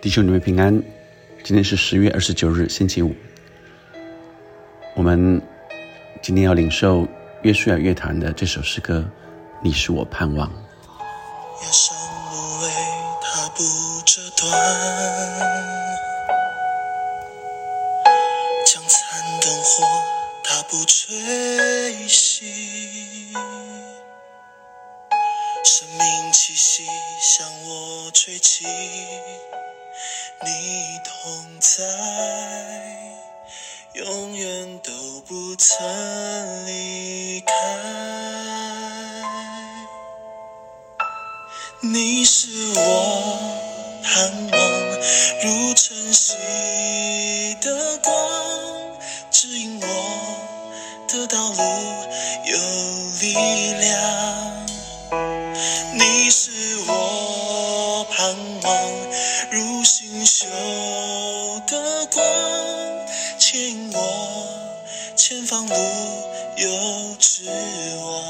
弟兄姊妹平安，今天是十月二十九日，星期五。我们今天要领受约书亚乐团的这首诗歌《你是我盼望》。压山芦苇，它不折断；江残灯火，它不吹熄。生命气息向我吹起，你同在，永远都不曾离开。你是我盼望，如晨曦的光，指引我的道路有力量。如星宿的光，牵引我前方路有指望。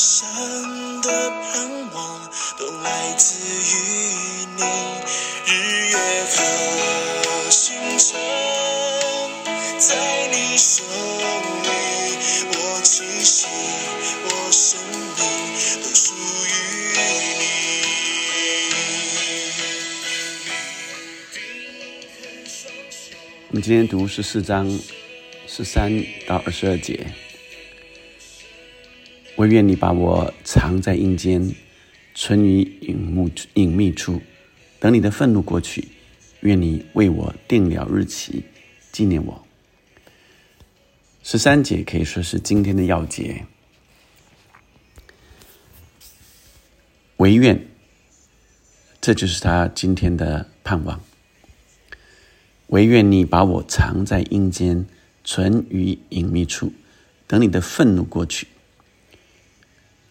得胜的盼望都来自于你。日月和星辰，在你手里，我气息，我生命都属于你。我们今天读十四章十三到二十二节。唯愿你把我藏在阴间，存于隐幕隐秘处，等你的愤怒过去。愿你为我定了日期，纪念我。十三节可以说是今天的要节。唯愿，这就是他今天的盼望。唯愿你把我藏在阴间，存于隐秘处，等你的愤怒过去。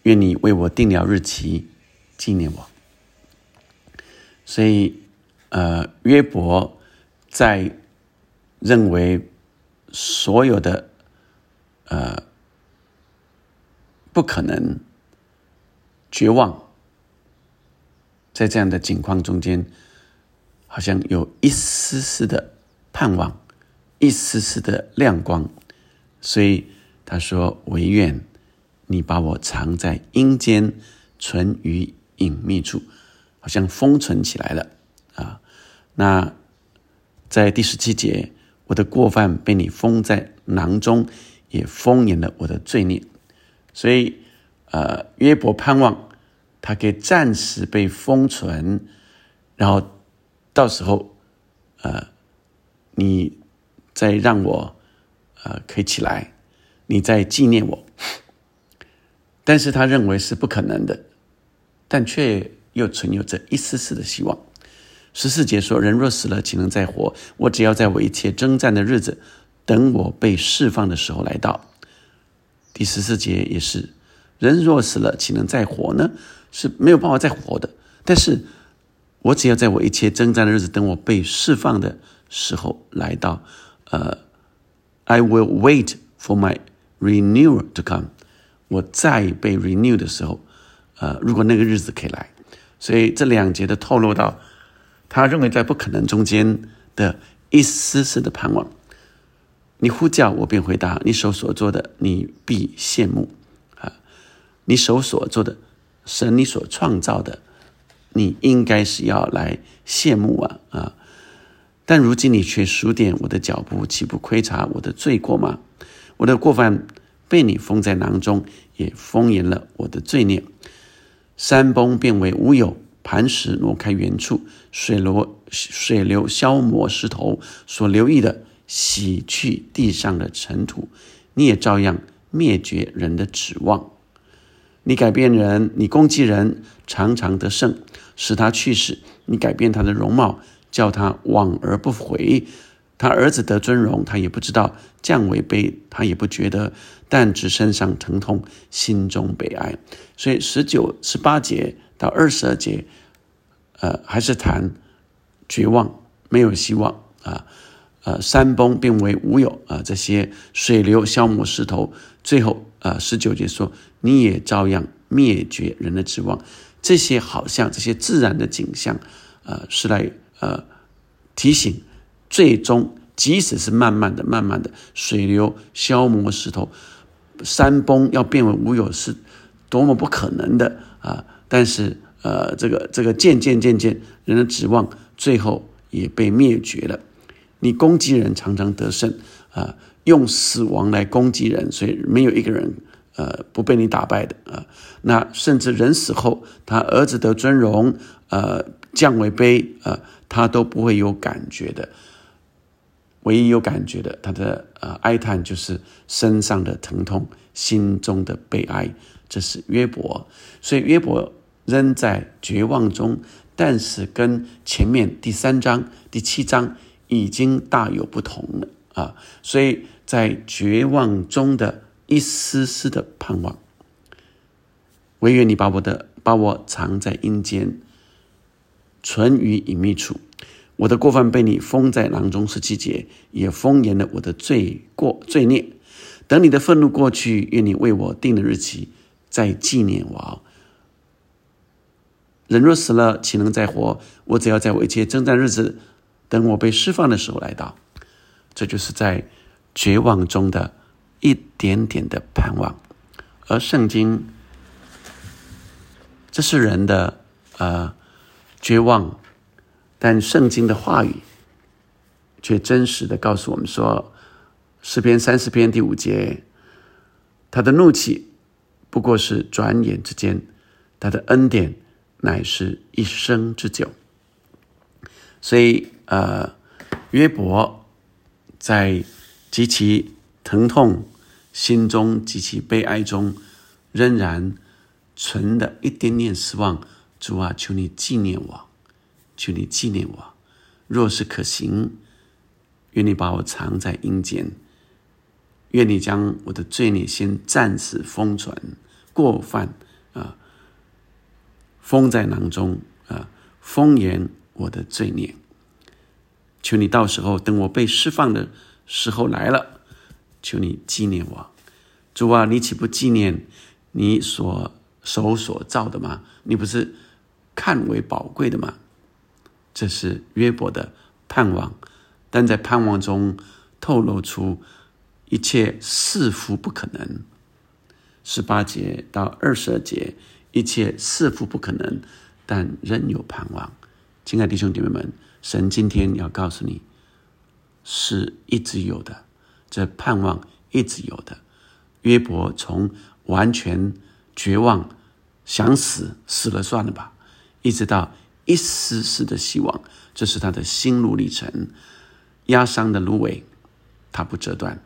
愿你为我定了日期，纪念我。所以，呃，约伯在认为所有的呃不可能、绝望，在这样的境况中间，好像有一丝丝的盼望，一丝丝的亮光，所以他说：“唯愿你把我藏在阴间，存于隐秘处，好像封存起来了啊。”那在第十七节，我的过犯被你封在囊中，也封严了我的罪孽。所以，呃，约伯盼望他可以暂时被封存，然后到时候，呃，你再让我，呃，可以起来，你再纪念我。但是他认为是不可能的，但却又存有着一丝丝的希望。十四节说：“人若死了，岂能再活？我只要在我一切征战的日子，等我被释放的时候来到。”第十四节也是，人若死了，岂能再活呢？是没有办法再活的。但是，我只要在我一切征战的日子，等我被释放的时候来到，呃，I will wait for my renewal to come。我再被 renew 的时候，呃，如果那个日子可以来，所以这两节的透露到，他认为在不可能中间的一丝丝的盼望。你呼叫我便回答，你手所做的，你必羡慕啊！你手所做的，神你所创造的，你应该是要来羡慕啊啊！但如今你却数点我的脚步，岂不窥察我的罪过吗？我的过犯被你封在囊中，也封严了我的罪孽。山崩变为乌有，磐石挪开原处，水流水流消磨石头所留意的。洗去地上的尘土，你也照样灭绝人的指望。你改变人，你攻击人，常常得胜，使他去世。你改变他的容貌，叫他往而不回。他儿子得尊荣，他也不知道；降为卑，他也不觉得。但只身上疼痛，心中悲哀。所以十九、十八节到二十二节，呃，还是谈绝望，没有希望啊。呃，山崩变为无有啊！这些水流消磨石头，最后啊，十九节说你也照样灭绝人的指望。这些好像这些自然的景象，呃，是来呃提醒，最终即使是慢慢的、慢慢的水流消磨石头，山崩要变为无有，是多么不可能的啊！但是呃，这个这个渐渐渐渐，人的指望最后也被灭绝了。你攻击人常常得胜啊，用死亡来攻击人，所以没有一个人呃不被你打败的啊。那甚至人死后，他儿子得尊荣，呃降为卑呃，他都不会有感觉的。唯一有感觉的，他的呃哀叹就是身上的疼痛，心中的悲哀。这是约伯，所以约伯仍在绝望中，但是跟前面第三章、第七章。已经大有不同了啊！所以在绝望中的一丝丝的盼望，唯愿你把我的把我藏在阴间，存于隐秘处。我的过犯被你封在囊中十七节，也封严了我的罪过罪孽。等你的愤怒过去，愿你为我定的日期，再纪念我。人若死了，岂能再活？我只要在我一切征战日子。等我被释放的时候来到，这就是在绝望中的一点点的盼望。而圣经，这是人的呃绝望，但圣经的话语却真实的告诉我们说，诗篇三十篇第五节，他的怒气不过是转眼之间，他的恩典乃是一生之久。所以，呃，约伯在极其疼痛、心中极其悲哀中，仍然存的一点点希望。主啊，求你纪念我，求你纪念我。若是可行，愿你把我藏在阴间，愿你将我的罪孽先暂时封存，过犯啊，封在囊中啊，封严。我的罪孽，求你到时候等我被释放的时候来了，求你纪念我，主啊，你岂不纪念你所手所造的吗？你不是看为宝贵的吗？这是约伯的盼望，但在盼望中透露出一切似乎不可能。十八节到二十二节，一切似乎不可能，但仍有盼望。亲爱的弟兄姐妹们，神今天要告诉你，是一直有的，这盼望一直有的。约伯从完全绝望、想死，死了算了吧，一直到一丝丝的希望，这是他的心路历程。压伤的芦苇，他不折断；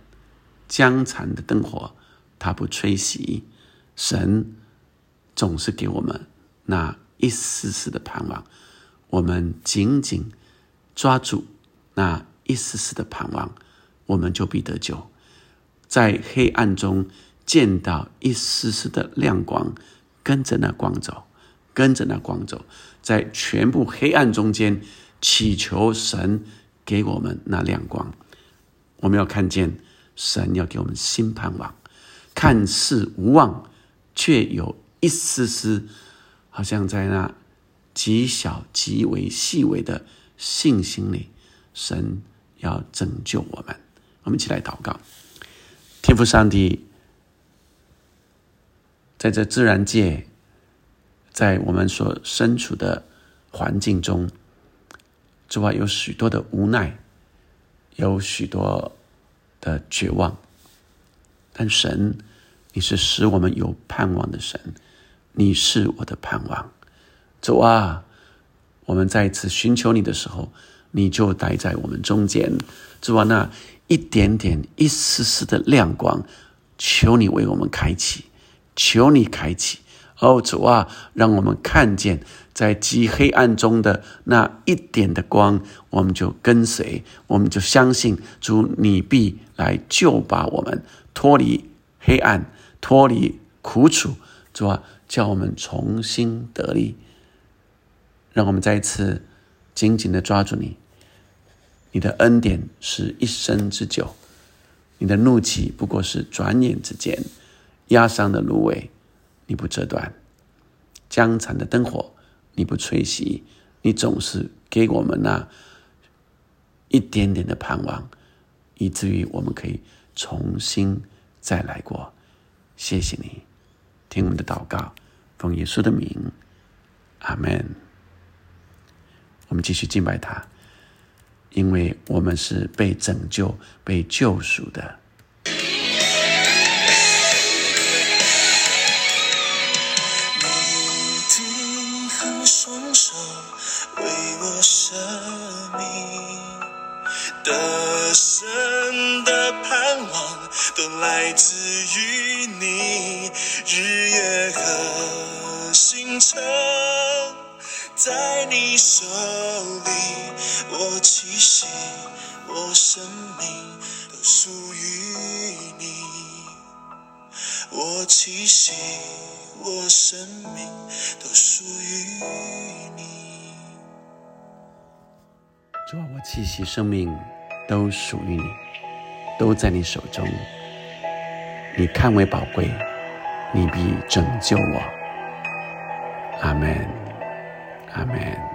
将残的灯火，他不吹熄。神总是给我们那一丝丝的盼望。我们紧紧抓住那一丝丝的盼望，我们就必得救。在黑暗中见到一丝丝的亮光，跟着那光走，跟着那光走，在全部黑暗中间，祈求神给我们那亮光。我们要看见神要给我们新盼望，看似无望，却有一丝丝，好像在那极小、极为细微的信心里，神要拯救我们。我们一起来祷告，天父上帝。在这自然界，在我们所身处的环境中，之外有许多的无奈，有许多的绝望。但神，你是使我们有盼望的神，你是我的盼望。主啊，我们再次寻求你的时候，你就待在我们中间。主啊，那一点点、一丝丝的亮光，求你为我们开启。求你开启，哦主啊，让我们看见在极黑暗中的那一点的光，我们就跟随，我们就相信主，你必来救把我们脱离黑暗，脱离苦楚。主啊，叫我们重新得力，让我们再一次紧紧的抓住你。你的恩典是一生之久，你的怒气不过是转眼之间。压伤的芦苇，你不折断；江残的灯火，你不吹熄。你总是给我们那一点点的盼望，以至于我们可以重新再来过。谢谢你，听我们的祷告，奉耶稣的名，阿门。我们继续敬拜他，因为我们是被拯救、被救赎的。得胜的盼望都来自于你，日月和星辰在你手里，我气息，我生命都属于你，我气息，我生命都属于你。主啊，我气息生命。都属于你，都在你手中。你看为宝贵，你必拯救我。阿门，阿门。